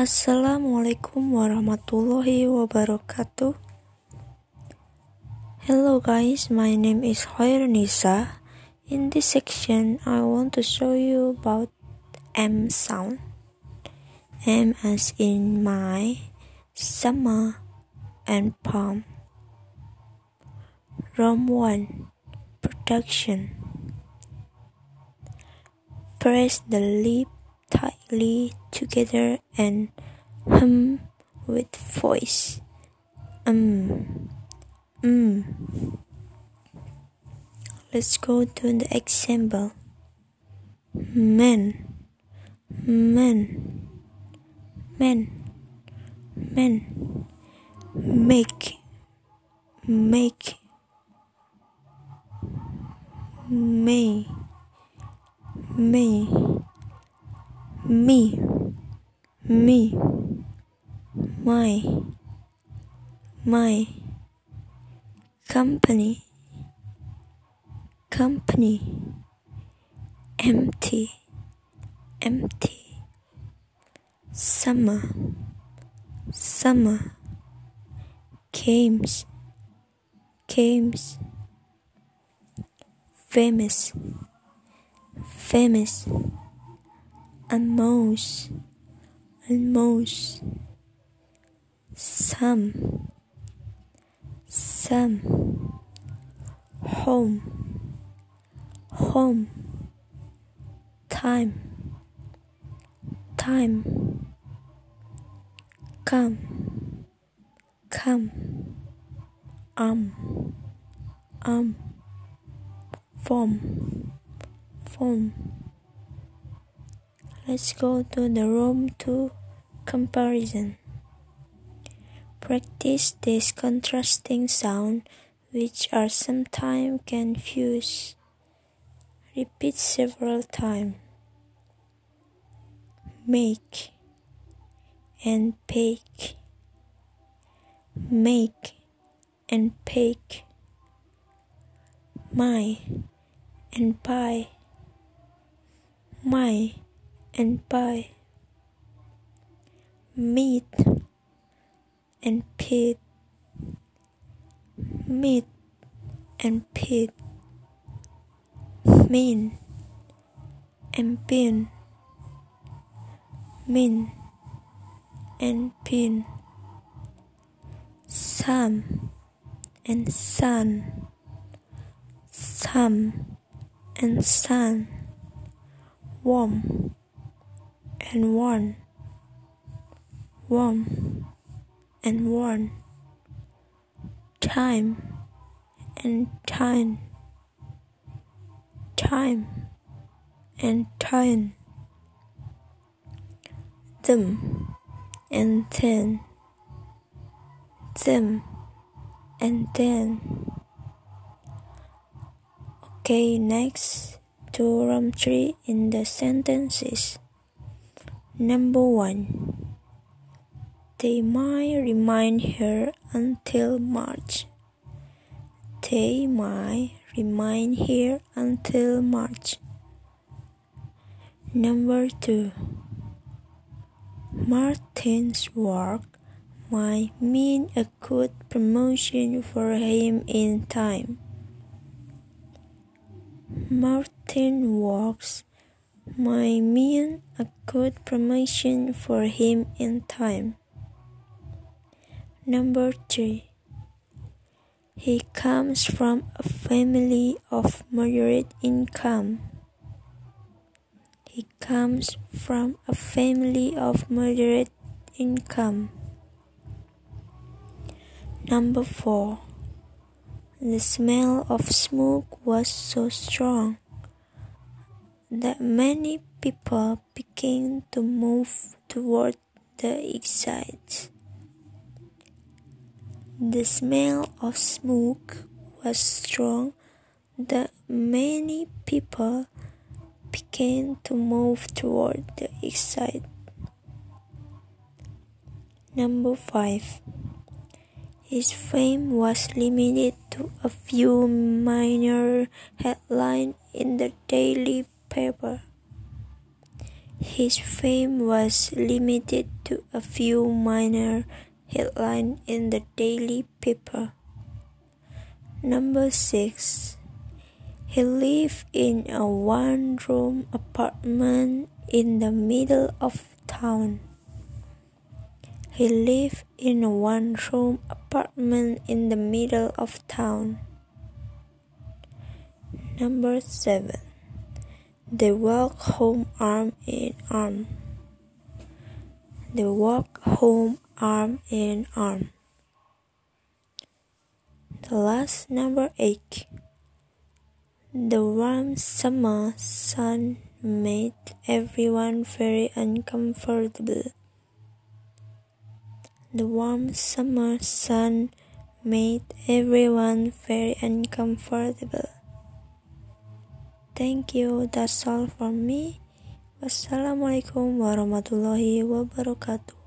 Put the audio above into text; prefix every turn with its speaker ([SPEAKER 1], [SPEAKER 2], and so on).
[SPEAKER 1] Assalamualaikum warahmatullahi wabarakatuh. Hello guys, my name is Nisa. In this section, I want to show you about M sound. M as in my, summer, and palm. Room 1 Production Press the lip together and hum with voice. Um, um. Let's go to the example. Man, man, man, man. Make, make, may, may me, me, my, my, company, company, empty, empty, summer, summer, games, games, famous, famous almost, almost, some, some, home, home, time, time, come, come, um, um, form, form. Let's go to the room to comparison. Practice this contrasting sound which are sometimes confused. Repeat several times. Make and bake. Make and bake. My and buy. My and pie, meat and pig meat and pig mean and pin mean and pin some and sun some and sun warm and one, warm and one, time and time, time and time, them and then, them and then. Okay, next to room 3 in the sentences. Number one, they might remain here until March. They might remain here until March. Number two, Martin's work might mean a good promotion for him in time. Martin works might mean a good promotion for him in time. Number three, he comes from a family of moderate income. He comes from a family of moderate income. Number four, the smell of smoke was so strong that many people began to move toward the exit. The smell of smoke was strong that many people began to move toward the exit. Number 5. His fame was limited to a few minor headlines in the daily paper. His fame was limited to a few minor headlines in the daily paper. Number 6. He lived in a one room apartment in the middle of town. He lived in a one room apartment in the middle of town. Number 7. They walk home arm in arm. They walk home arm in arm. The last number 8. The warm summer sun made everyone very uncomfortable. The warm summer sun made everyone very uncomfortable. Thank you, that's all for me. Wassalamualaikum warahmatullahi wabarakatuh.